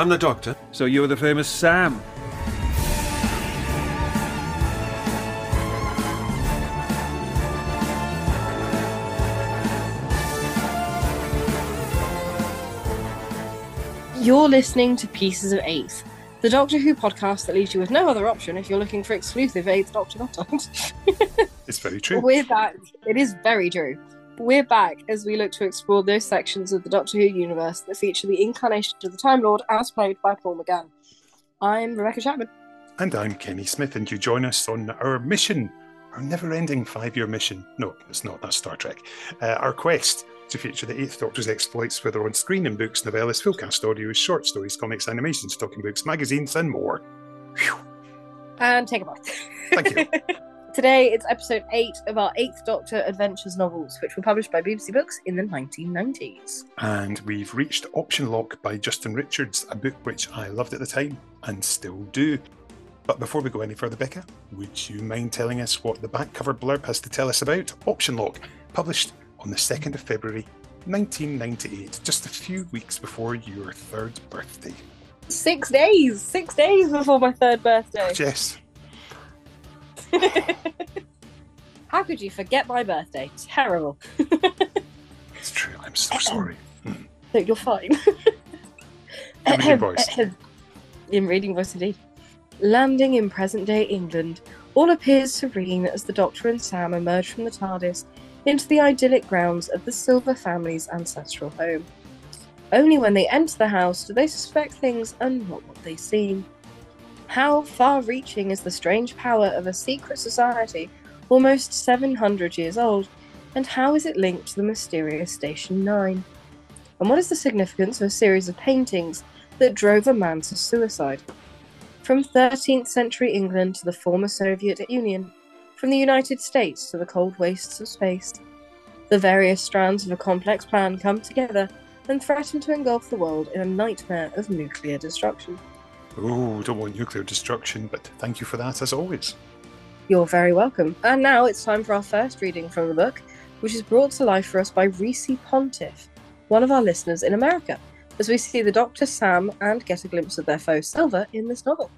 I'm the doctor. So you're the famous Sam. You're listening to Pieces of Eighth, the Doctor Who podcast that leaves you with no other option if you're looking for exclusive Eighth Doctor content. It's very true. We're back. It is very true. We're back as we look to explore those sections of the Doctor Who universe that feature the incarnation of the Time Lord as played by Paul McGann. I'm Rebecca Chapman. And I'm Kenny Smith, and you join us on our mission, our never ending five year mission. No, it's not, that's Star Trek. Uh, our quest to feature the Eighth Doctor's exploits, whether on screen in books, novellas, full cast audios, short stories, comics, animations, talking books, magazines, and more. Phew. And take a breath. Thank you. Today it's episode 8 of our Eighth Doctor Adventures novels, which were published by BBC Books in the 1990s. And we've reached Option Lock by Justin Richards, a book which I loved at the time and still do. But before we go any further, Becca, would you mind telling us what the back cover blurb has to tell us about Option Lock, published on the 2nd of February 1998, just a few weeks before your third birthday? Six days! Six days before my third birthday. Jess, How could you forget my birthday? Terrible. it's true. I'm so sorry. No, you're fine. A good voice. in reading voice indeed. Landing in present day England, all appears serene as the Doctor and Sam emerge from the TARDIS into the idyllic grounds of the Silver family's ancestral home. Only when they enter the house do they suspect things are not what they seem. How far reaching is the strange power of a secret society almost 700 years old, and how is it linked to the mysterious Station 9? And what is the significance of a series of paintings that drove a man to suicide? From 13th century England to the former Soviet Union, from the United States to the cold wastes of space, the various strands of a complex plan come together and threaten to engulf the world in a nightmare of nuclear destruction. Oh, don't want nuclear destruction, but thank you for that as always. You're very welcome. And now it's time for our first reading from the book, which is brought to life for us by Reese Pontiff, one of our listeners in America, as we see the Doctor Sam and get a glimpse of their foe Silver in this novel.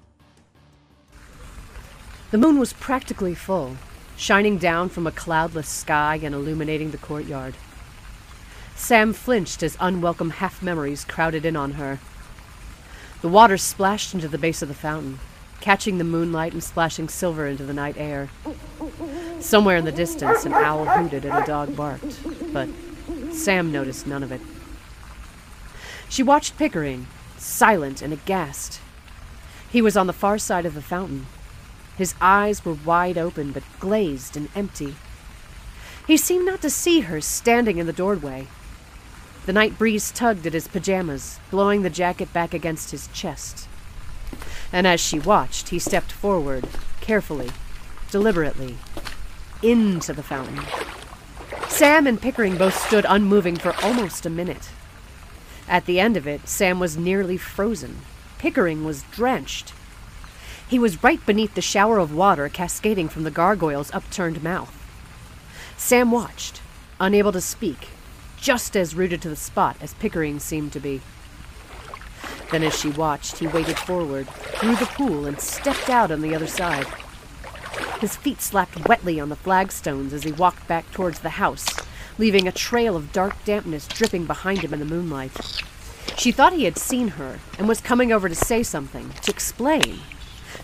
The moon was practically full, shining down from a cloudless sky and illuminating the courtyard. Sam flinched as unwelcome half memories crowded in on her. The water splashed into the base of the fountain, catching the moonlight and splashing silver into the night air. Somewhere in the distance, an owl hooted and a dog barked, but Sam noticed none of it. She watched Pickering, silent and aghast. He was on the far side of the fountain. His eyes were wide open but glazed and empty. He seemed not to see her standing in the doorway. The night breeze tugged at his pajamas, blowing the jacket back against his chest. And as she watched, he stepped forward, carefully, deliberately, into the fountain. Sam and Pickering both stood unmoving for almost a minute. At the end of it, Sam was nearly frozen. Pickering was drenched. He was right beneath the shower of water cascading from the gargoyle's upturned mouth. Sam watched, unable to speak, just as rooted to the spot as Pickering seemed to be. Then, as she watched, he waded forward, through the pool, and stepped out on the other side. His feet slapped wetly on the flagstones as he walked back towards the house, leaving a trail of dark dampness dripping behind him in the moonlight. She thought he had seen her and was coming over to say something, to explain.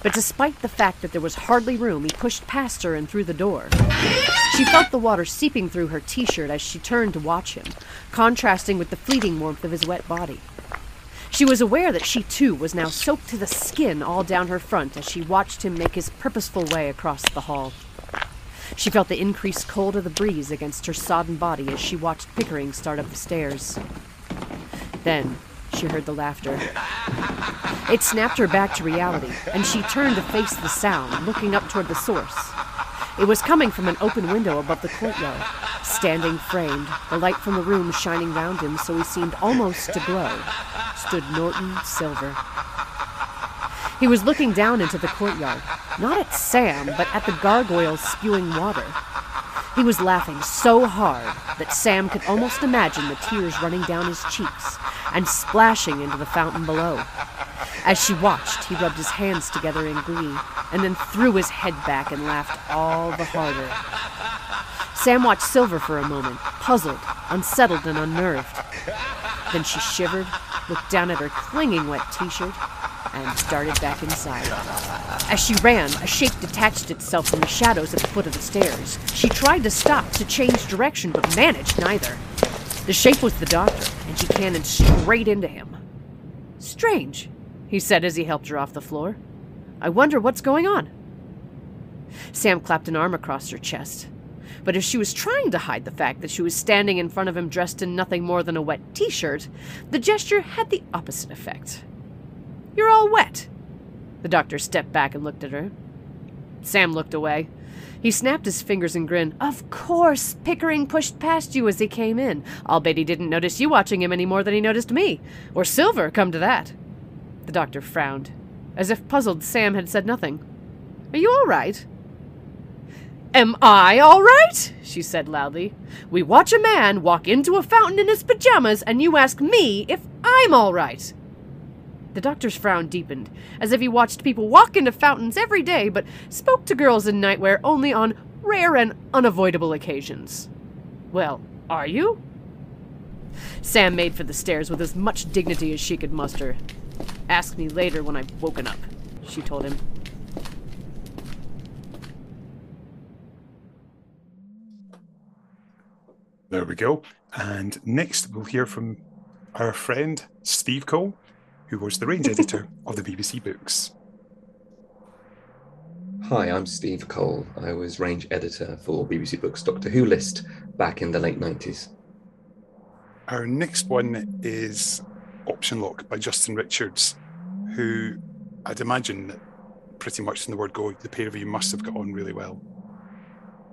But despite the fact that there was hardly room, he pushed past her and through the door. She felt the water seeping through her t shirt as she turned to watch him, contrasting with the fleeting warmth of his wet body. She was aware that she too was now soaked to the skin all down her front as she watched him make his purposeful way across the hall. She felt the increased cold of the breeze against her sodden body as she watched Pickering start up the stairs. Then she heard the laughter. It snapped her back to reality, and she turned to face the sound, looking up toward the source. It was coming from an open window above the courtyard. Standing framed, the light from the room shining round him so he seemed almost to glow, stood Norton Silver. He was looking down into the courtyard, not at Sam, but at the gargoyles spewing water. He was laughing so hard that Sam could almost imagine the tears running down his cheeks and splashing into the fountain below. As she watched, he rubbed his hands together in glee and then threw his head back and laughed all the harder. Sam watched Silver for a moment, puzzled, unsettled, and unnerved. Then she shivered, looked down at her clinging wet t shirt, and darted back inside. As she ran, a shape detached itself from the shadows at the foot of the stairs. She tried to stop, to change direction, but managed neither. The shape was the doctor, and she cannoned straight into him. Strange, he said as he helped her off the floor. I wonder what's going on. Sam clapped an arm across her chest. But if she was trying to hide the fact that she was standing in front of him dressed in nothing more than a wet t shirt, the gesture had the opposite effect. You're all wet. The doctor stepped back and looked at her. Sam looked away. He snapped his fingers and grinned. Of course, Pickering pushed past you as he came in. I'll bet he didn't notice you watching him any more than he noticed me. Or Silver, come to that. The doctor frowned. As if puzzled, Sam had said nothing. Are you all right? Am I all right? she said loudly. We watch a man walk into a fountain in his pajamas, and you ask me if I'm all right. The doctor's frown deepened, as if he watched people walk into fountains every day, but spoke to girls in nightwear only on rare and unavoidable occasions. Well, are you? Sam made for the stairs with as much dignity as she could muster. Ask me later when I've woken up, she told him. There we go. And next, we'll hear from our friend Steve Cole, who was the range editor of the BBC Books. Hi, I'm Steve Cole. I was range editor for BBC Books Doctor Who list back in the late 90s. Our next one is Option Lock by Justin Richards, who I'd imagine pretty much in the word go, the pair of you must have got on really well.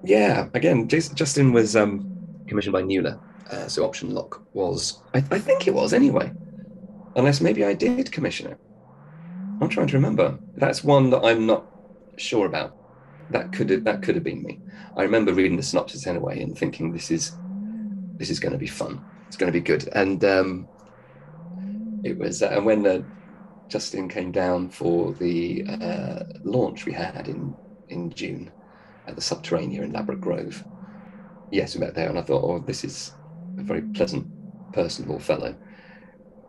Yeah, again, Justin was um, commissioned by Nuala. Uh, so Option Lock was, I, I, think it was anyway, unless maybe I did commission it. I'm trying to remember. That's one that I'm not sure about. That could have, that could have been me. I remember reading the synopsis anyway and thinking this is this is going to be fun. It's going to be good. And um, it was. Uh, and when uh, Justin came down for the uh, launch we had in in June at the Subterranea in Ladbroke Grove, yes, we met there, and I thought, oh, this is a very pleasant, personable fellow.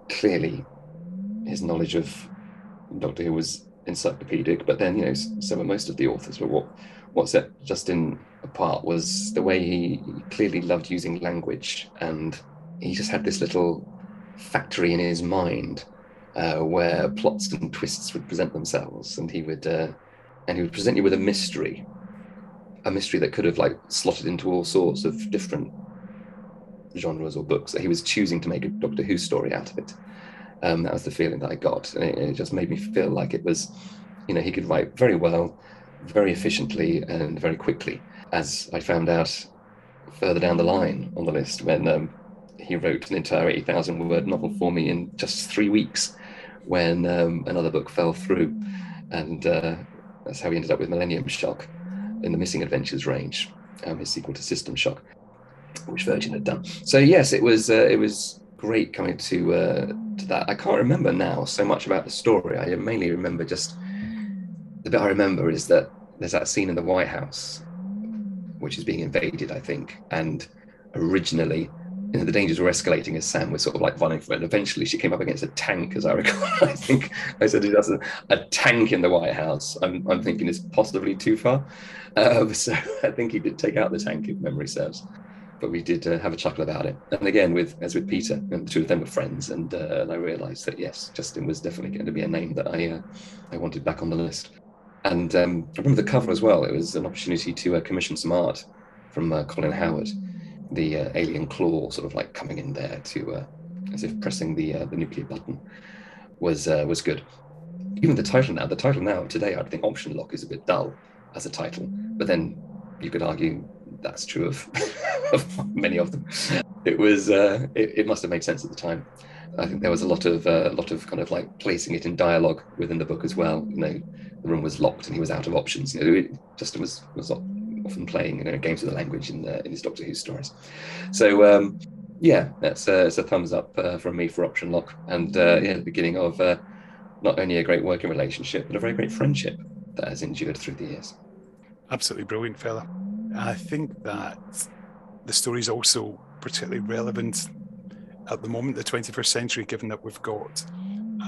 Clearly, his knowledge of Doctor Who was encyclopedic, but then, you know, so were most of the authors. But what, what set Justin apart was the way he clearly loved using language, and he just had this little factory in his mind uh, where plots and twists would present themselves, and he would uh, and he would present you with a mystery a mystery that could have like slotted into all sorts of different genres or books that he was choosing to make a Doctor Who story out of it. Um, that was the feeling that I got, and it, it, just made me feel like it was, you know, he could write very well, very efficiently, and very quickly. As I found out further down the line on the list, when um, he wrote an entire eighty thousand word novel for me in just three weeks, when um, another book fell through, and uh, that's how he ended up with Millennium Shock in the Missing Adventures range, um, his sequel to System Shock, which Virgin had done. So yes, it was uh, it was great coming to uh, to that. I can't remember now so much about the story. I mainly remember just the bit I remember is that there's that scene in the White House, which is being invaded, I think, and originally you know, the dangers were escalating as Sam was sort of like running for it. And eventually she came up against a tank, as I recall. I think I said, that's a, a tank in the White House. I'm, I'm thinking it's possibly too far. Um, so I think he did take out the tank, if memory serves. But we did uh, have a chuckle about it. And again, with as with Peter, and the two of them were friends. And, uh, and I realized that, yes, Justin was definitely going to be a name that I, uh, I wanted back on the list. And um, I remember the cover as well. It was an opportunity to uh, commission some art from uh, Colin Howard the uh, alien claw sort of like coming in there to as if pressing the the nuclear button was was good. Even the title now, the title now today, I think option lock is a bit dull as a title, but then you could argue that's true of, of many of them. It was uh, it, it, must have made sense at the time. I think there was a lot of uh, a lot of kind of like placing it in dialogue within the book as well. You know, the room was locked and he was out of options. You know, it, Justin was was often playing you know, games with the language in, the, in his Doctor Who stories. So um, yeah, that's a, it's a thumbs up uh, from me for Option Lock, and uh, yeah, the beginning of uh, not only a great working relationship, but a very great friendship that has endured through the years. Absolutely brilliant, fella. I think that the story is also particularly relevant at the moment, the 21st century, given that we've got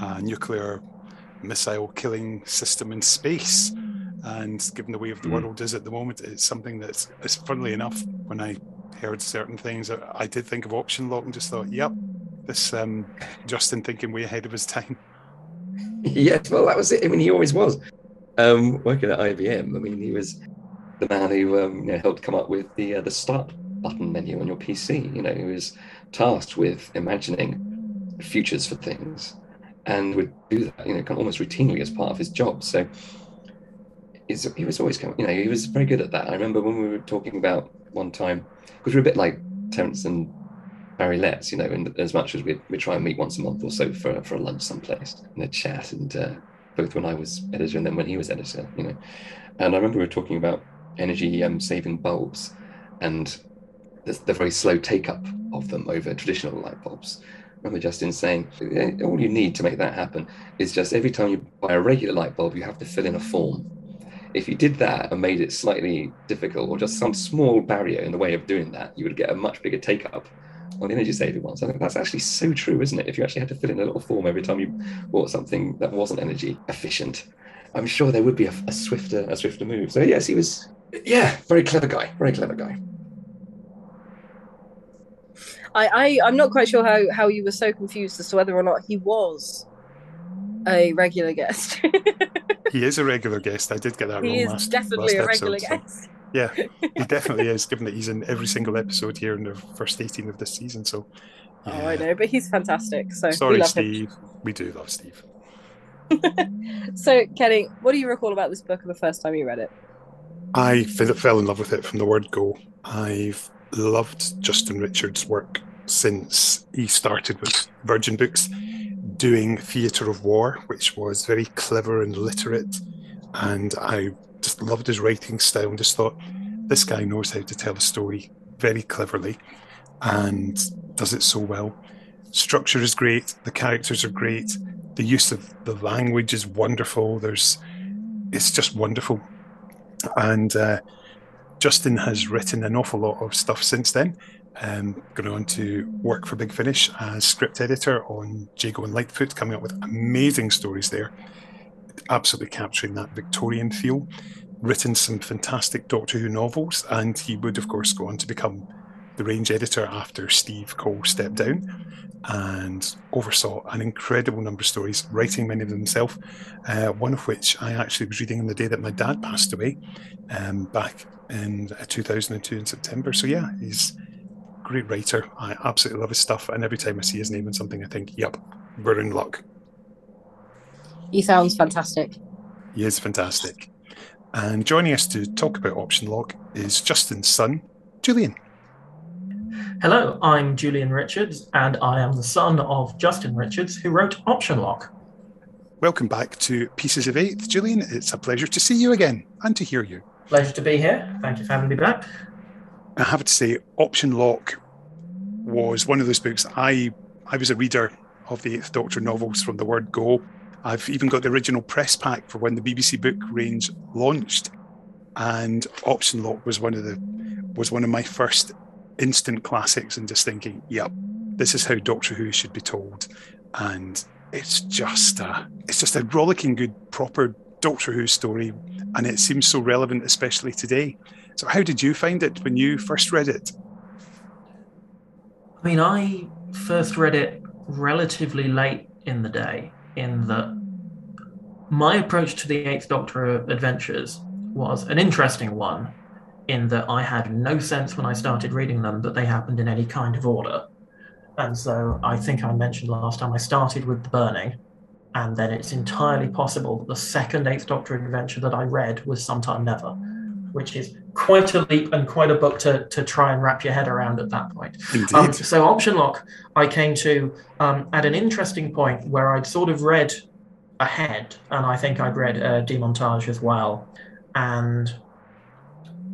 a nuclear missile killing system in space. And given the way of the Mm. world is at the moment, it's something that's, it's funnily enough, when I heard certain things, I, I did think of option lock and just thought, yep, this um, Justin thinking way ahead of his time. yes, well, that was it. I mean, he always was. Um, working at IBM, I mean, he was the man who um, you know, helped come up with the uh, the start button menu on your PC. You know, he was tasked with imagining futures for things, and would do that, you know, kind of almost routinely as part of his job. So, he was always, you know, he was very good at that. I remember when we were talking about one time because we're a bit like Terrance and Barry Letts, you know, in as much as we we try and meet once a month or so for for a lunch someplace and a chat, and uh, both when I was editor and then when he was editor, you know. And I remember we were talking about energy um, saving bulbs and the, very slow take up of them over traditional light bulbs. Remember Justin saying, "Eh, all you need to make that happen is just every time you buy a regular light bulb, you have to fill in a form. If you did that and made it slightly difficult or just some small barrier in the way of doing that, you would get a much bigger take up on the energy saving ones. I think that's actually so true, isn't it? If you actually had to fill in a little form every time you bought something that wasn't energy efficient, I'm sure there would be a, a swifter, a swifter move. So yes, he was, yeah, very clever guy, very clever guy. I, I I'm not quite sure how how you were so confused as to whether or not he was a regular guest. He is a regular guest. I did get that he wrong is last, definitely a last regular episode, so- guest. Yeah, he definitely is, given that he's in every single episode here in the first 18 of this season. So, Oh, I uh, know, but he's fantastic. So we Sorry, love him. Steve. We do love Steve. So Kenny, what do you recall about this book the first time you read it? I fell, in love with it from the word go. I've loved Justin Richards' work since he started with Virgin Books, doing Theatre of War, which was very clever and literate. And I just loved his writing style and just thought, this guy knows how to tell a story very cleverly and does it so well. Structure is great, the characters are great, the use of the language is wonderful. There's it's just wonderful and uh, Justin has written an awful lot of stuff since then. Um, going on to work for Big Finish as script editor on Jago and Lightfoot, coming up with amazing stories there, absolutely capturing that Victorian feel. Written some fantastic Doctor Who novels, and he would, of course, go on to become the range editor after Steve Cole stepped down and oversaw an incredible number of stories, writing many of them himself. Uh, one of which I actually was reading on the day that my dad passed away, um, back in uh, 2002 in September. So yeah, he's a great writer. I absolutely love his stuff, and every time I see his name in something, I think, "Yep, we're in luck." He sounds fantastic. He is fantastic. And joining us to talk about Option Lock is Justin's son, Julian. Hello, I'm Julian Richards, and I am the son of Justin Richards, who wrote Option Lock. Welcome back to Pieces of Eight, Julian. It's a pleasure to see you again and to hear you. Pleasure to be here. Thank you for having me back. I have to say, Option Lock was one of those books. I I was a reader of the Eighth Doctor novels from the word go. I've even got the original press pack for when the BBC book range launched, and Option Lock was one of the was one of my first instant classics. And just thinking, yep, this is how Doctor Who should be told, and it's just a it's just a rollicking good proper Doctor Who story, and it seems so relevant, especially today. So, how did you find it when you first read it? I mean, I first read it relatively late in the day, in that my approach to the Eighth Doctor adventures was an interesting one, in that I had no sense when I started reading them that they happened in any kind of order. And so I think I mentioned last time I started with The Burning, and then it's entirely possible that the second Eighth Doctor adventure that I read was Sometime Never, which is quite a leap and quite a book to, to try and wrap your head around at that point. Um, so option lock, I came to um, at an interesting point where I'd sort of read ahead, and I think I'd read uh, Demontage as well, and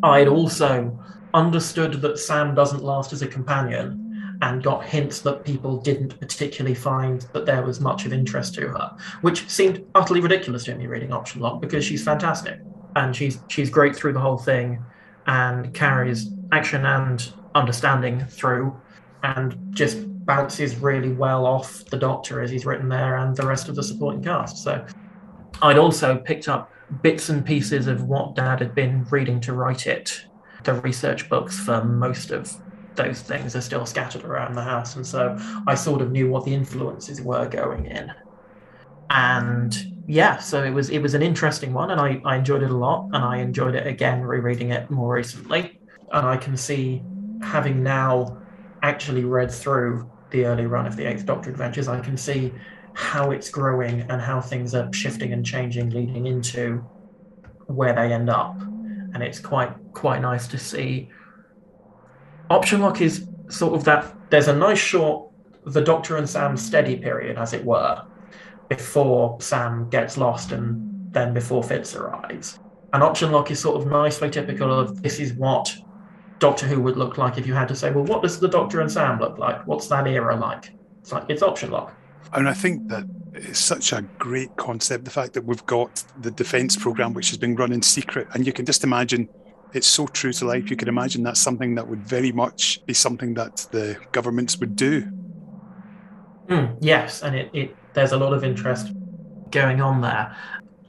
I'd also understood that Sam doesn't last as a companion, and got hints that people didn't particularly find that there was much of interest to her, which seemed utterly ridiculous to me reading Option Lock because she's fantastic and she's she's great through the whole thing and carries action and understanding through and just bounces really well off the Doctor as he's written there and the rest of the supporting cast. So I'd also picked up bits and pieces of what Dad had been reading to write it. The research books for most of those things are still scattered around the house, and so I sort of knew what the influences were going in. And yeah, so it was it was an interesting one, and I, I enjoyed it a lot, and I enjoyed it again rereading it more recently, and I can see having now actually read through the early run of the Eighth Doctor Adventures, I can see how it's growing and how things are shifting and changing, leading into where they end up, and it's quite quite nice to see. Option lock is sort of that. There's a nice short, the Doctor and Sam steady period, as it were, before Sam gets lost and then before Fitz arrives. And option lock is sort of nicely typical of this is what Doctor Who would look like if you had to say, well, what does the Doctor and Sam look like? What's that era like? It's like it's option lock. And I think that it's such a great concept, the fact that we've got the defence programme which has been run in secret. And you can just imagine it's so true to life. You can imagine that's something that would very much be something that the governments would do. Mm, yes, and it, it there's a lot of interest going on there.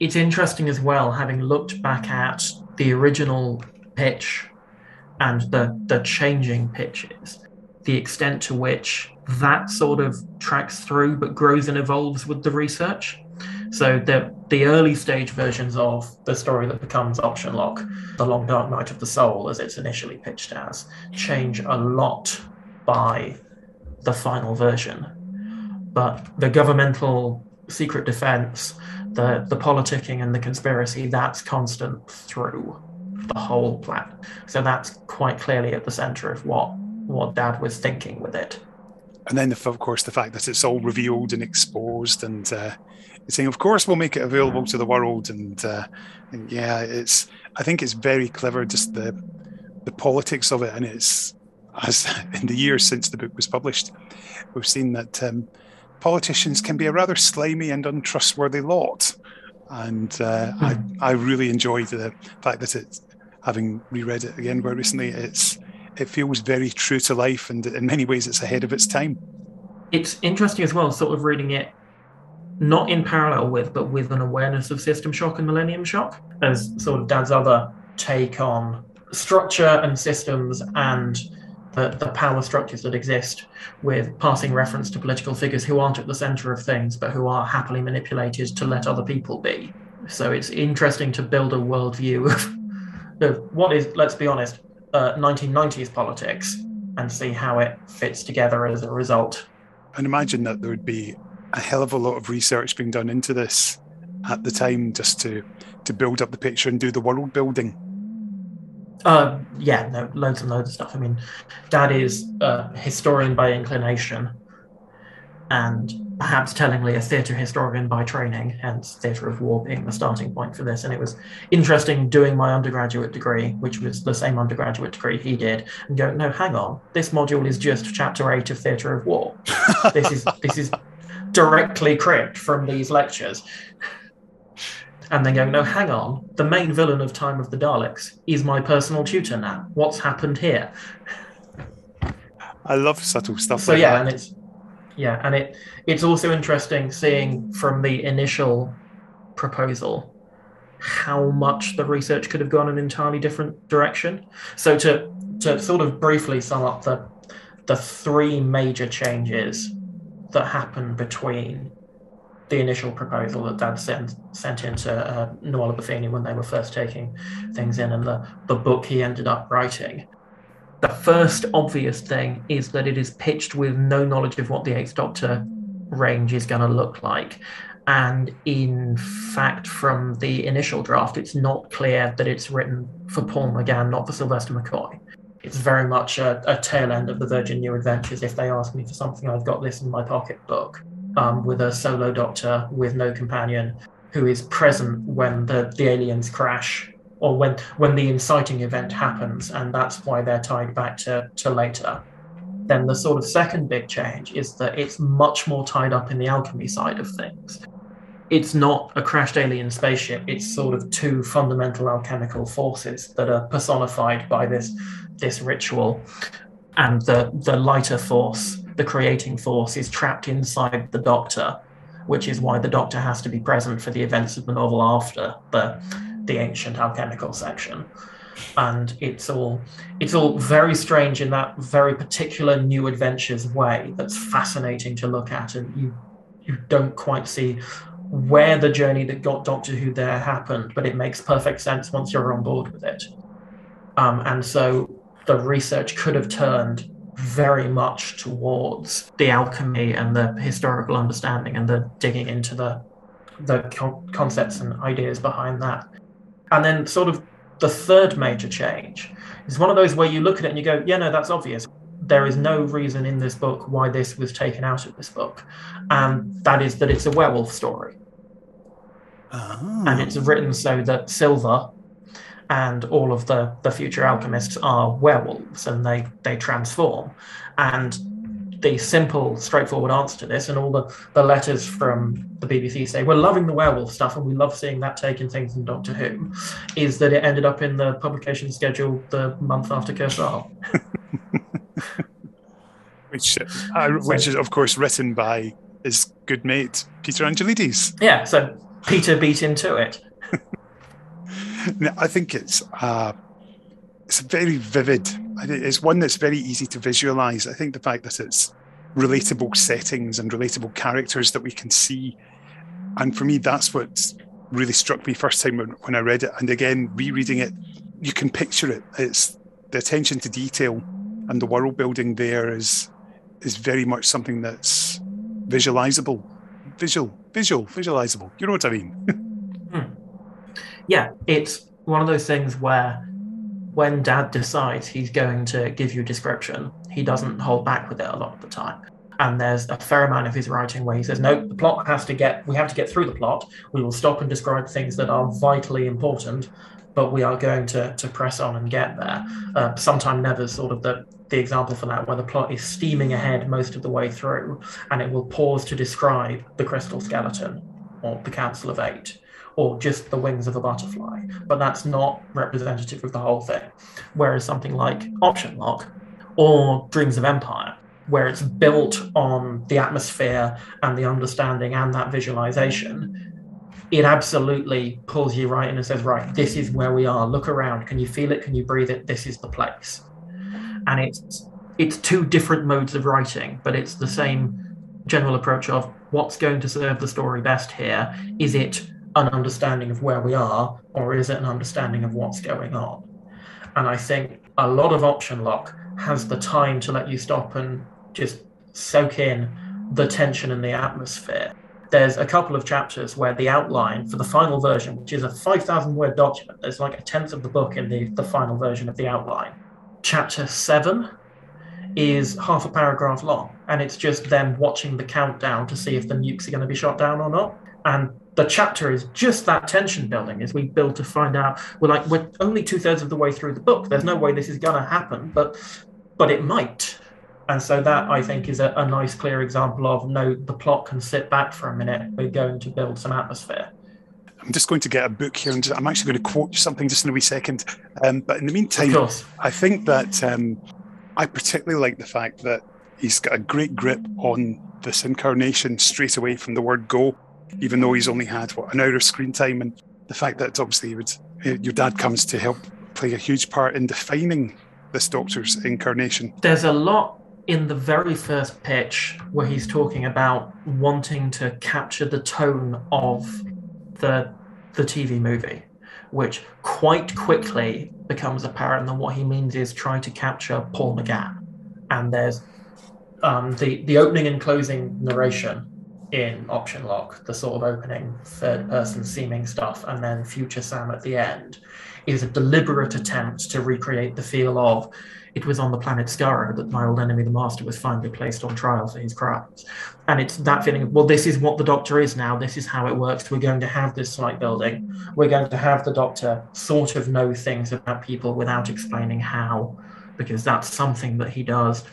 It's interesting as well, having looked back at the original pitch and the, the changing pitches, the extent to which that sort of tracks through but grows and evolves with the research. So the the early stage versions of the story that becomes Option Lock, The Long Dark Night of the Soul, as it's initially pitched as, change a lot by the final version. But the governmental secret defense, the the politicking and the conspiracy, that's constant through the whole plan. So that's quite clearly at the center of what what Dad was thinking with it. And then, of course, the fact that it's all revealed and exposed, and uh, saying, "Of course, we'll make it available to the world." And, uh, and yeah, it's. I think it's very clever, just the the politics of it, and it's as in the years since the book was published, we've seen that um, politicians can be a rather slimy and untrustworthy lot. And uh, I, hmm. I really enjoyed the fact that it's having reread it again quite recently, it's it feels very true to life, and in many ways, it's ahead of its time. It's interesting as well, sort of reading it not in parallel with, but with an awareness of System Shock and Millennium Shock as sort of Dad's other take on structure and systems and the, the power structures that exist with passing reference to political figures who aren't at the center of things but who are happily manipulated to let other people be. So it's interesting to build a worldview of what is, let's be honest, uh, 1990s politics and see how it fits together as a result. And imagine that there would be a hell of a lot of research being done into this at the time just to to build up the picture and do the world building. Uh, yeah, no, loads and loads of stuff. I mean, Dad is a historian by inclination, and perhaps tellingly a theatre historian by training, hence theatre of war being the starting point for this. And it was interesting doing my undergraduate degree, which was the same undergraduate degree he did, and go, no, hang on, this module is just chapter eight of theatre of war. this is this is directly cribbed from these lectures. And then going, no, hang on, the main villain of Time of the Daleks is my personal tutor now. What's happened here? I love subtle stuff. So like yeah, that. and it's yeah, and it it's also interesting seeing from the initial proposal how much the research could have gone an entirely different direction. So to to sort of briefly sum up the the three major changes that happened between the initial proposal that Dad sent sent into uh, Nuala Buffini when they were first taking things in, and the the book he ended up writing the first obvious thing is that it is pitched with no knowledge of what the Eighth Doctor range is going to look like. And in fact, from the initial draft, it's not clear that it's written for Paul McGann, not for Sylvester McCoy. It's very much a, a tail end of the Virgin New Adventures. If they ask me for something, I've got this in my pocketbook um, with a solo doctor with no companion who is present when the, the aliens crash or when when the inciting event happens, and that's why they're tied back to, to later. then the sort of second big change is that it's much more tied up in the alchemy side of things. It's not a crashed alien spaceship, it's sort of two fundamental alchemical forces that are personified by this this ritual. And the, the lighter force, the creating force, is trapped inside the doctor, which is why the doctor has to be present for the events of the novel after the the ancient alchemical section and it's all it's all very strange in that very particular new adventures way that's fascinating to look at and you you don't quite see where the journey that got Doctor Who there happened, but it makes perfect sense once you're on board with it. Um, and so the research could have turned very much towards the alchemy and the historical understanding and the digging into the the concepts and ideas behind that. And then sort of the third major change is one of those where you look at it and you go, yeah, no, that's obvious. There is no reason in this book why this was taken out of this book. And that is that it's a werewolf story. Oh. And it's ah. written so that Silver and all of the, the future alchemists are werewolves and they, they transform. And the simple, straightforward answer to this, and all the, the letters from the BBC say, We're loving the werewolf stuff and we love seeing that taking things in Doctor Who, is that it ended up in the publication schedule the month after Curse which, uh, which is, of course, written by his good mate, Peter Anghelides. Yeah, so Peter beat him to it. I think it's uh, it's very vivid. It's one that's very easy to visualize. I think the fact that it's relatable settings and relatable characters that we can see, and for me, that's what really struck me first time when, when I read it. And again, rereading it, you can picture it. It's the attention to detail and the world building there is is very much something that's visualizable, visual, visual, visualizable. You know what I mean? hmm. Yeah, it's one of those things where when dad decides he's going to give you a description, he doesn't hold back with it a lot of the time. And there's a fair amount of his writing where he says, no, the plot has to get, we have to get through the plot. We will stop and describe things that are vitally important, but we are going to, to press on and get there. Uh, sometime never sort of the, the example for that, where the plot is steaming ahead most of the way through, and it will pause to describe the crystal skeleton or the Council of Eight or just the wings of a butterfly, but that's not representative of the whole thing. Whereas something like Option Lock or Dreams of Empire, where it's built on the atmosphere and the understanding and that visualization, it absolutely pulls you right in and says, right, this is where we are. Look around. Can you feel it? Can you breathe it? This is the place. And it's it's two different modes of writing, but it's the same general approach of what's going to serve the story best here. Is it an understanding of where we are, or is it an understanding of what's going on? And I think a lot of option lock has the time to let you stop and just soak in the tension and the atmosphere. There's a couple of chapters where the outline for the final version, which is a 5,000 word document, there's like a tenth of the book in the, the final version of the outline. Chapter seven is half a paragraph long, and it's just them watching the countdown to see if the nukes are going to be shot down or not. And the chapter is just that tension building as we build to find out we're like we're only two-thirds of the way through the book. There's no way this is going to happen but but it might. And so that i think is a, a nice clear example of no the plot can sit back for a minute. We're going to build some atmosphere. I'm just going to get a book here, and I'm actually going to quote something just in a wee second. Um, but in the meantime, I think that um, I particularly like the fact that he's got a great grip on this incarnation straight away from the word go even though he's only had what an hour of screen time, and the fact that obviously would, your dad comes to help play a huge part in defining this Doctor's incarnation. There's a lot in the very first pitch where he's talking about wanting to capture the tone of the the TV movie, which quite quickly becomes apparent that what he means is trying to capture Paul McGann. And there's um, the the opening and closing narration in option lock, the sort of opening third person seeming stuff, and then future Sam at the end, is a deliberate attempt to recreate the feel of it was on the planet Skaro that my old enemy, the Master, was finally placed on trial for his crimes. And it's that feeling of, well, this is what the Doctor is now. This is how it works. We're going to have this slight building. We're going to have the Doctor sort of know things about people without explaining how because that's something that he does.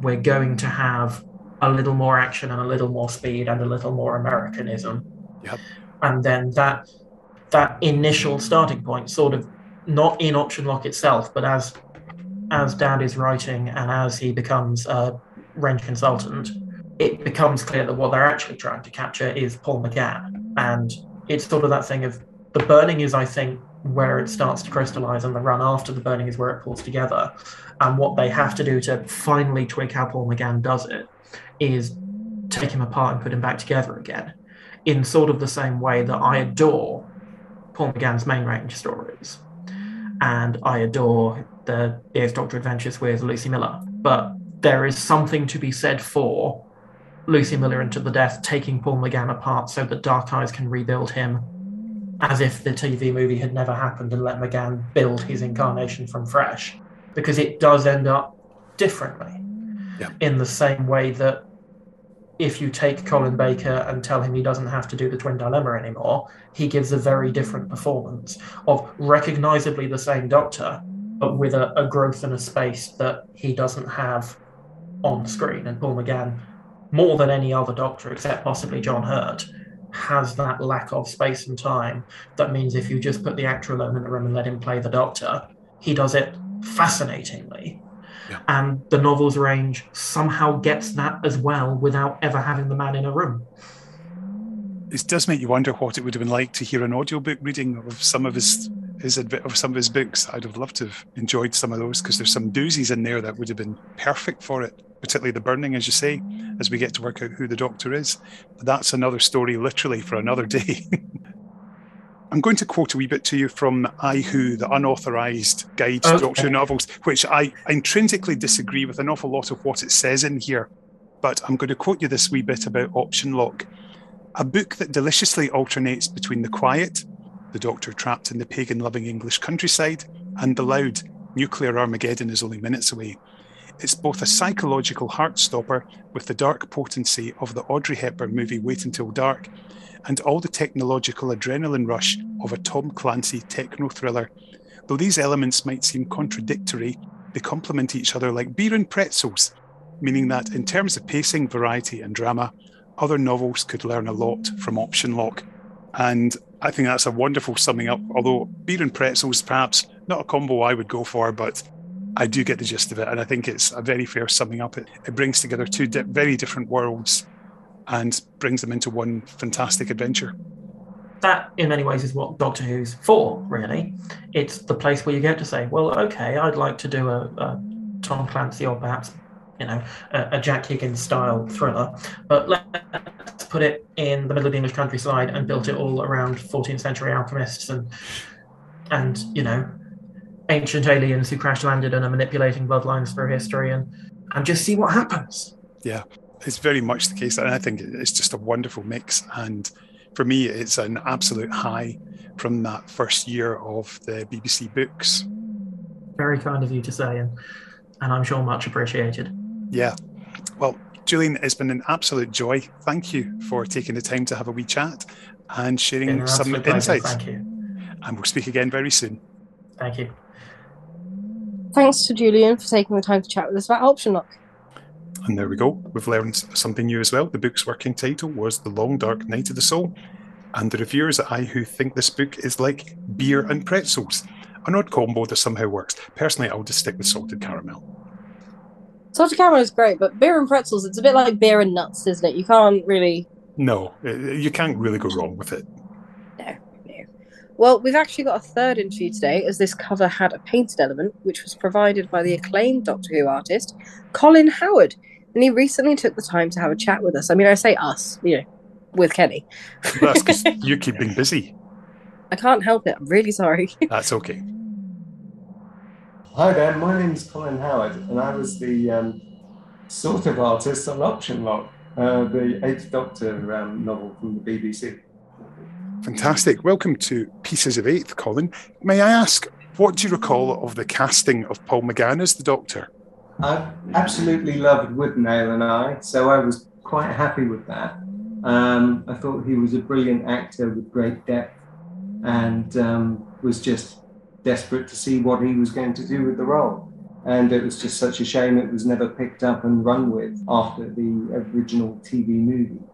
We're going to have a little more action and a little more speed and a little more Americanism. Yep. And then that that initial starting point, sort of not in option lock itself, but as as Dad is writing and as he becomes a range consultant, it becomes clear that what they're actually trying to capture is Paul McGann. And it's sort of that thing of the burning is, I think, where it starts to crystallize, and the run after the burning is where it pulls together. And what they have to do to finally twig how Paul McGann does it is take him apart and put him back together again in sort of the same way that I adore Paul McGann's main range stories. And I adore the Eighth Doctor Adventures with Lucie Miller. But there is something to be said for Lucie Miller into the death, taking Paul McGann apart so that Dark Eyes can rebuild him as if the TV movie had never happened and let McGann build his incarnation from fresh. Because it does end up differently. Yeah. In the same way that if you take Colin Baker and tell him he doesn't have to do the Twin Dilemma anymore, he gives a very different performance of recognizably the same Doctor, but with a, a growth and a space that he doesn't have on screen. And Paul McGann, more than any other Doctor, except possibly John Hurt, has that lack of space and time. That means if you just put the actor alone in the room and let him play the Doctor, he does it fascinatingly. Yeah. And the novel's range somehow gets that as well without ever having the man in a room. It does make you wonder what it would have been like to hear an audiobook reading of some of his his of some of his books. I'd have loved to have enjoyed some of those because there's some doozies in there that would have been perfect for it, particularly the burning, as you say, as we get to work out who the doctor is. But that's another story, literally, for another day. I'm going to quote a wee bit to you from I Who, the unauthorized guide to Okay. Doctor novels, which I intrinsically disagree with an awful lot of what it says in here. But I'm going to quote you this wee bit about Option Lock. A book that deliciously alternates between the quiet, the doctor trapped in the pagan loving English countryside, and the loud, nuclear Armageddon is only minutes away. It's both a psychological heartstopper with the dark potency of the Audrey Hepburn movie Wait Until Dark, and all the technological adrenaline rush of a Tom Clancy techno thriller. Though these elements might seem contradictory, they complement each other like beer and pretzels, meaning that in terms of pacing, variety, and drama, other novels could learn a lot from Option Lock. And I think that's a wonderful summing up. Although beer and pretzels, perhaps not a combo I would go for, but I do get the gist of it. And I think it's a very fair summing up. It, it brings together two di- very different worlds and brings them into one fantastic adventure. that in many ways is what Doctor Who's for, really. It's the place where you get to say, well, okay, I'd like to do a, a Tom Clancy or perhaps, you know, a, a Jack Higgins style thriller, but let's put it in the middle of the English countryside and built it all around 14th century alchemists and, and you know, ancient aliens who crash landed and are manipulating bloodlines through history and, and just see what happens. It's very much the case. And I think it's just a wonderful mix. And for me, it's an absolute high from that first year of the BBC books. Very kind of you to say, and, and I'm sure much appreciated. Yeah. Well, Julian, it's been an absolute joy. Thank you for taking the time to have a wee chat and sharing an some insights. Thank you. And we'll speak again very soon. Thank you. Thanks to Julian for taking the time to chat with us about Option Lock. And there we go. We've learned something new as well. The book's working title was The Long Dark Night of the Soul. And the reviewers at I Who think this book is like beer and pretzels. An odd combo that somehow works. Personally, I'll just stick with salted caramel. Salted caramel is great, but beer and pretzels, it's a bit like beer and nuts, isn't it? You can't really. No, uh, you can't really go wrong with it. No, no. Well, we've actually got a third interview today, as this cover had a painted element, which was provided by the acclaimed Doctor Who artist, Colin Howard. And he recently took the time to have a chat with us. I mean, I say us, you know, with Kenny. That's because you keep being busy. I can't help it. I'm really sorry. That's okay. Hi there, my name's Colin Howard, and I was the um, sort of artist on Option Lock, uh, the Eighth Doctor um, novel from the BBC. Fantastic. Welcome to Pieces of Eighth, Colin. May I ask, what do you recall of the casting of Paul McGann as the Doctor? I absolutely loved Withnail and I, so I was quite happy with that. Um, I thought he was a brilliant actor with great depth and um, was just desperate to see what he was going to do with the role. and it was just such a shame it was never picked up and run with after the original TV movie.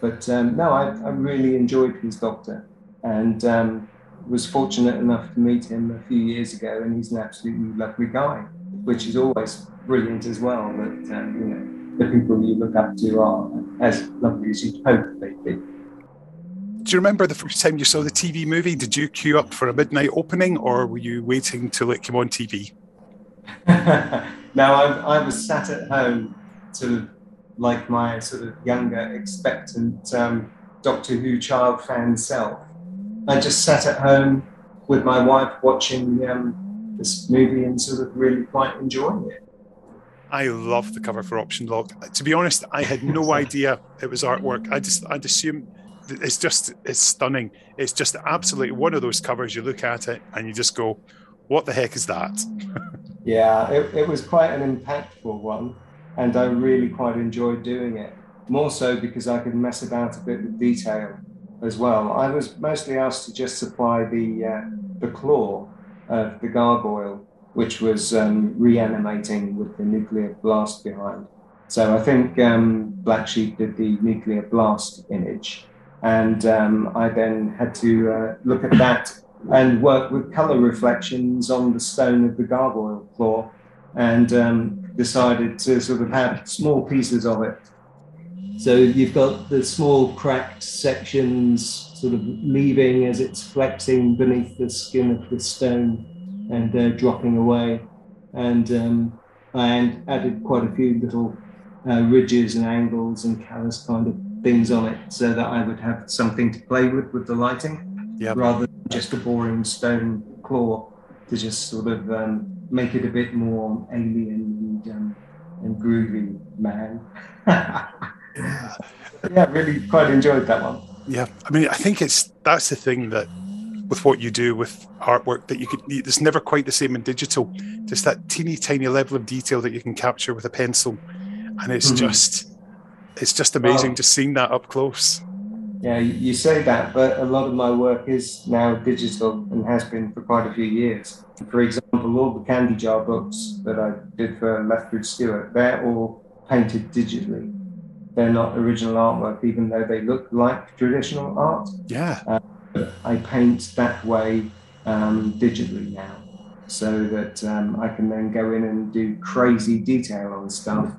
But um, no, I, I, really enjoyed his Doctor, and um, was fortunate enough to meet him a few years ago, and he's an absolutely lovely guy, which is always brilliant as well. That um, you know the people you look up to are as lovely as you'd hope they'd be. Do you remember the first time you saw the TV movie? Did you queue up for a midnight opening, or were you waiting till it came on TV? now I, I was sat at home, sort of like my sort of younger, expectant um, Doctor Who child fan self. I just sat at home with my wife watching um, this movie and sort of really quite enjoying it. I love the cover for Option Lock. To be honest, I had no idea it was artwork. I just I'd assume it's just it's stunning. It's just absolutely one of those covers you look at it and you just go, "What the heck is that?" yeah, it, it was quite an impactful one, and I really quite enjoyed doing it. More so because I could mess about a bit with detail as well. I was mostly asked to just supply the uh, the claw of the gargoyle, which was um, reanimating with the nuclear blast behind. So I think um, Black Sheep did the nuclear blast image, and um, I then had to uh, look at that and work with color reflections on the stone of the gargoyle claw, and um, decided to sort of have small pieces of it. So you've got the small cracked sections sort of leaving as it's flexing beneath the skin of the stone and uh, dropping away. And um, I added quite a few little uh, ridges and angles and callus kind of things on it so that I would have something to play with with the lighting yep. rather than just a boring stone claw to just sort of um, make it a bit more alien and, um, and groovy, man. yeah. yeah, really quite enjoyed that one. Yeah, I mean, I think it's that's the thing that with what you do with artwork that you could it's never quite the same in digital just that teeny tiny level of detail that you can capture with a pencil and it's mm-hmm. just it's just amazing just seeing that up close yeah you say that but a lot of my work is now digital and has been for quite a few years for example all the candy jar books that i did for lethbridge stewart they're all painted digitally they're not original artwork, even though they look like traditional art. Yeah. Uh, I paint that way um, digitally now, so that um, I can then go in and do crazy detail on stuff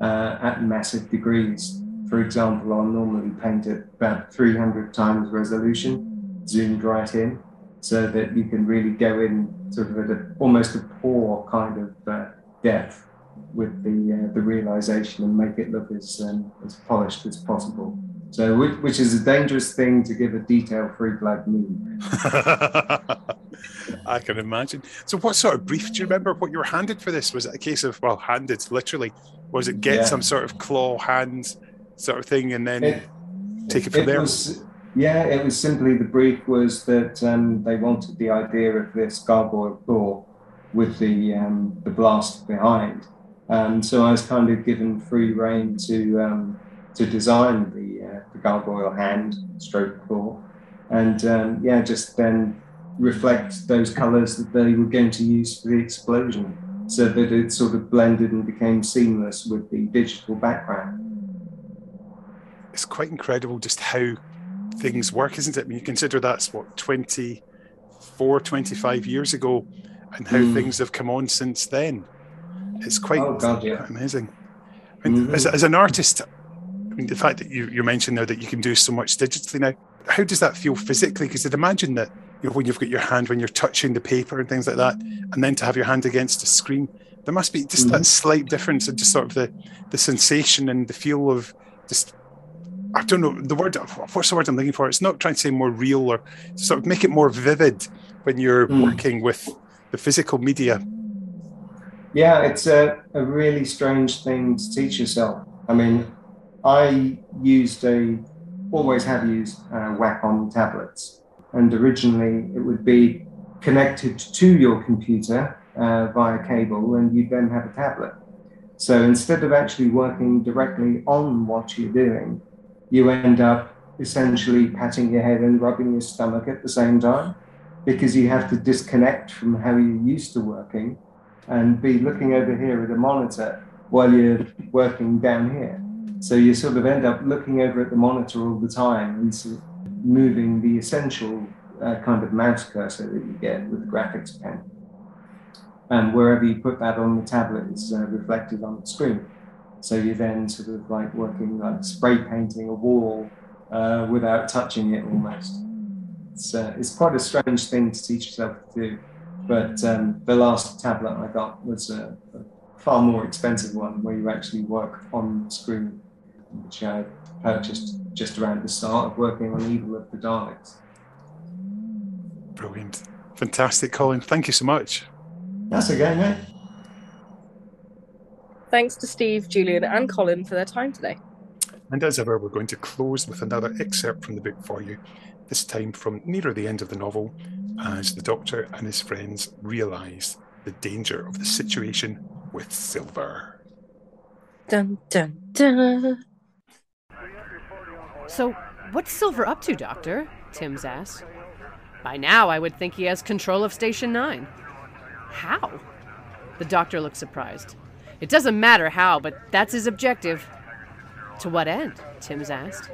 uh, at massive degrees. For example, I'll normally paint at about 300 times resolution, zoomed right in, so that you can really go in sort of at a, almost a pore kind of uh, depth with the uh, the realization and make it look as um, as polished as possible. So, which, which, is a dangerous thing to give a detail-free black me. I can imagine. So, what sort of brief do you remember? What you were handed for this? Was it a case of well, handed literally? Was it get yeah. some sort of claw hand sort of thing and then it, take it from it there? Was, yeah, it was simply the brief was that um, they wanted the idea of this gargoyle claw with the um, the blast behind um, so I was kind of given free reign to um, to design the, uh, the gargoyle hand stroke claw, and um, yeah, just then reflect those colours that they were going to use for the explosion, so that it sort of blended and became seamless with the digital background. It's quite incredible just how things work, isn't it? I mean, you consider that's what 24, 25 years ago, and how mm. things have come on since then. It's quite, oh, God, yeah. amazing. I mean, mm-hmm. as, as, an artist, I mean, the fact that you, you mentioned now that you can do so much digitally now, how does that feel physically? Because I'd imagine that you know, when you've got your hand, when you're touching the paper and things like that, and then to have your hand against a screen, there must be just mm-hmm. that slight difference and just sort of the, the sensation and the feel of just I don't know the word. What's the word I'm looking for? It's not trying to say more real or sort of make it more vivid when you're mm. working with the physical media yeah, it's a, a really strange thing to teach yourself. I mean, I used a, always have used uh, Wacom tablets. And originally it would be connected to your computer uh, via cable, and you'd then have a tablet. So instead of actually working directly on what you're doing, you end up essentially patting your head and rubbing your stomach at the same time because you have to disconnect from how you're used to working and be looking over here at a monitor while you're working down here. So you sort of end up looking over at the monitor all the time and sort of moving the essential uh, kind of mouse cursor that you get with the graphics pen. And wherever you put that on the tablet is uh, reflected on the screen. So you're then sort of like working like spray painting a wall uh, without touching it almost. It's, uh, it's quite a strange thing to teach yourself to do. But um, the last tablet I got was a, a, far more expensive one where you actually work on screen, which I purchased just around the start of working on Evil of the Daleks. Brilliant. Fantastic, Colin. Thank you so much. That's okay, mate. Thanks to Steve, Julian, and Colin for their time today. And as ever, we're going to close with another excerpt from the book for you, this time from nearer the end of the novel, as the Doctor and his friends realise the danger of the situation with Silver. Dun dun dun. So, what's Silver up to, Doctor? Timms asked. By now, I would think he has control of Station 9. How? The doctor looked surprised. It doesn't matter how, but that's his objective. To what end? Timms asked.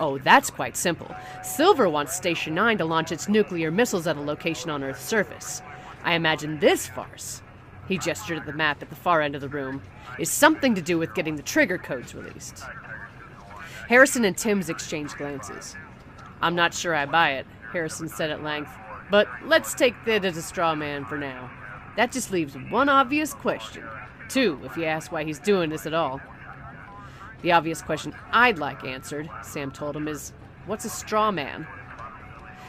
Oh, that's quite simple. Silver wants Station 9 to launch its nuclear missiles at a location on Earth's surface. I imagine this farce, he gestured at the map at the far end of the room, is something to do with getting the trigger codes released. Harrison and Timms exchanged glances. I'm not sure I buy it, Harrison said at length, but let's take that as a straw man for now. That just leaves one obvious question. Two, if you ask why he's doing this at all. The obvious question I'd like answered, Sam told him, is what's a straw man?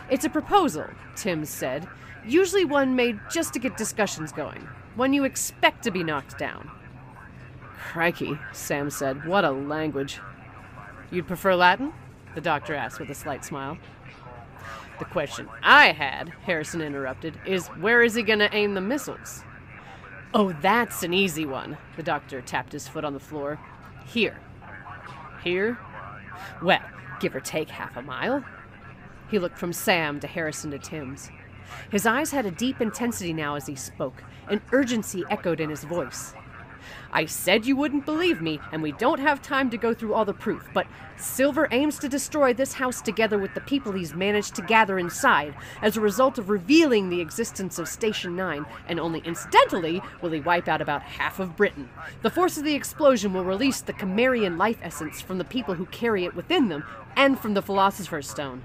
It's a proposal, Timms said, usually one made just to get discussions going, one you expect to be knocked down. Crikey, Sam said, what a language. You'd prefer Latin? The doctor asked with a slight smile. The question I had, Harrison interrupted, is where is he going to aim the missiles? Oh, that's an easy one. The doctor tapped his foot on the floor. Here. Here? Well, give or take half a mile. He looked from Sam to Harrison to Timms. His eyes had a deep intensity now as he spoke. An urgency echoed in his voice. I said you wouldn't believe me, and we don't have time to go through all the proof, but Silver aims to destroy this house together with the people he's managed to gather inside as a result of revealing the existence of Station 9, and only incidentally will he wipe out about half of Britain. The force of the explosion will release the Cimmerian life essence from the people who carry it within them, and from the Philosopher's Stone.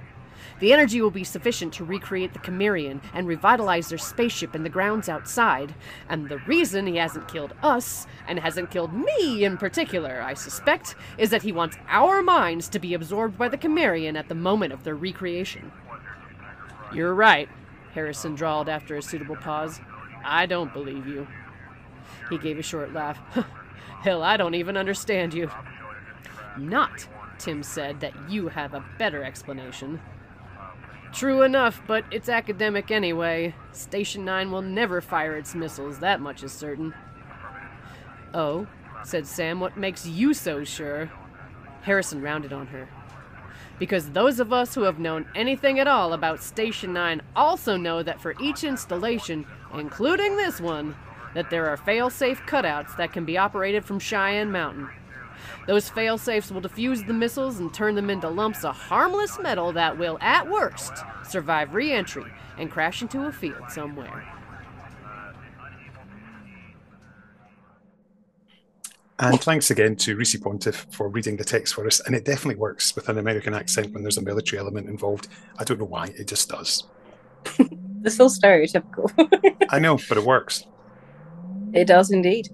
The energy will be sufficient to recreate the Cimmerian and revitalize their spaceship in the grounds outside. And the reason he hasn't killed us, and hasn't killed me in particular, I suspect, is that he wants our minds to be absorbed by the Cimmerian at the moment of their recreation. You're right, Harrison drawled after a suitable pause. I don't believe you. He gave a short laugh. Hell, I don't even understand you. Not, Timms said, that you have a better explanation. True enough, but it's academic anyway. Station 9 will never fire its missiles, that much is certain. Oh, said Sam, what makes you so sure? Harrison rounded on her. Because those of us who have known anything at all about Station 9 also know that for each installation, including this one, that there are fail-safe cutouts that can be operated from Cheyenne Mountain. Those fail-safes will defuse the missiles and turn them into lumps of harmless metal that will, at worst, survive re-entry and crash into a field somewhere. And thanks again to Reese Pontiff for reading the text for us. And it definitely works with an American accent when there's a military element involved. I don't know why, it just does. It's so stereotypical. I know, but it works. it does indeed.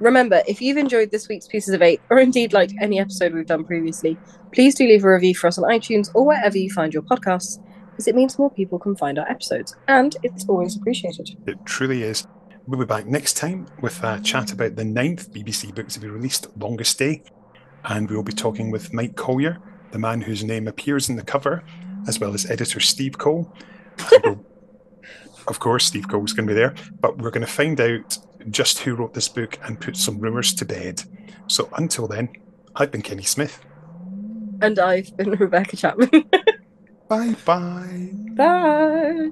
Remember, if you've enjoyed this week's Pieces of Eight, or indeed liked any episode we've done previously, please do leave a review for us on iTunes or wherever you find your podcasts, because it means more people can find our episodes, and it's always appreciated. It truly is. We'll be back next time with a chat about the ninth BBC book to be released, Longest Day. And we'll be talking with Mike Collier, the man whose name appears in the cover, as well as editor Steve Cole. Of course, Steve Cole's going to be there, but we're going to find out just who wrote this book and put some rumours to bed. So until then, I've been Kenny Smith. And I've been Rebecca Chapman. Bye-bye. Bye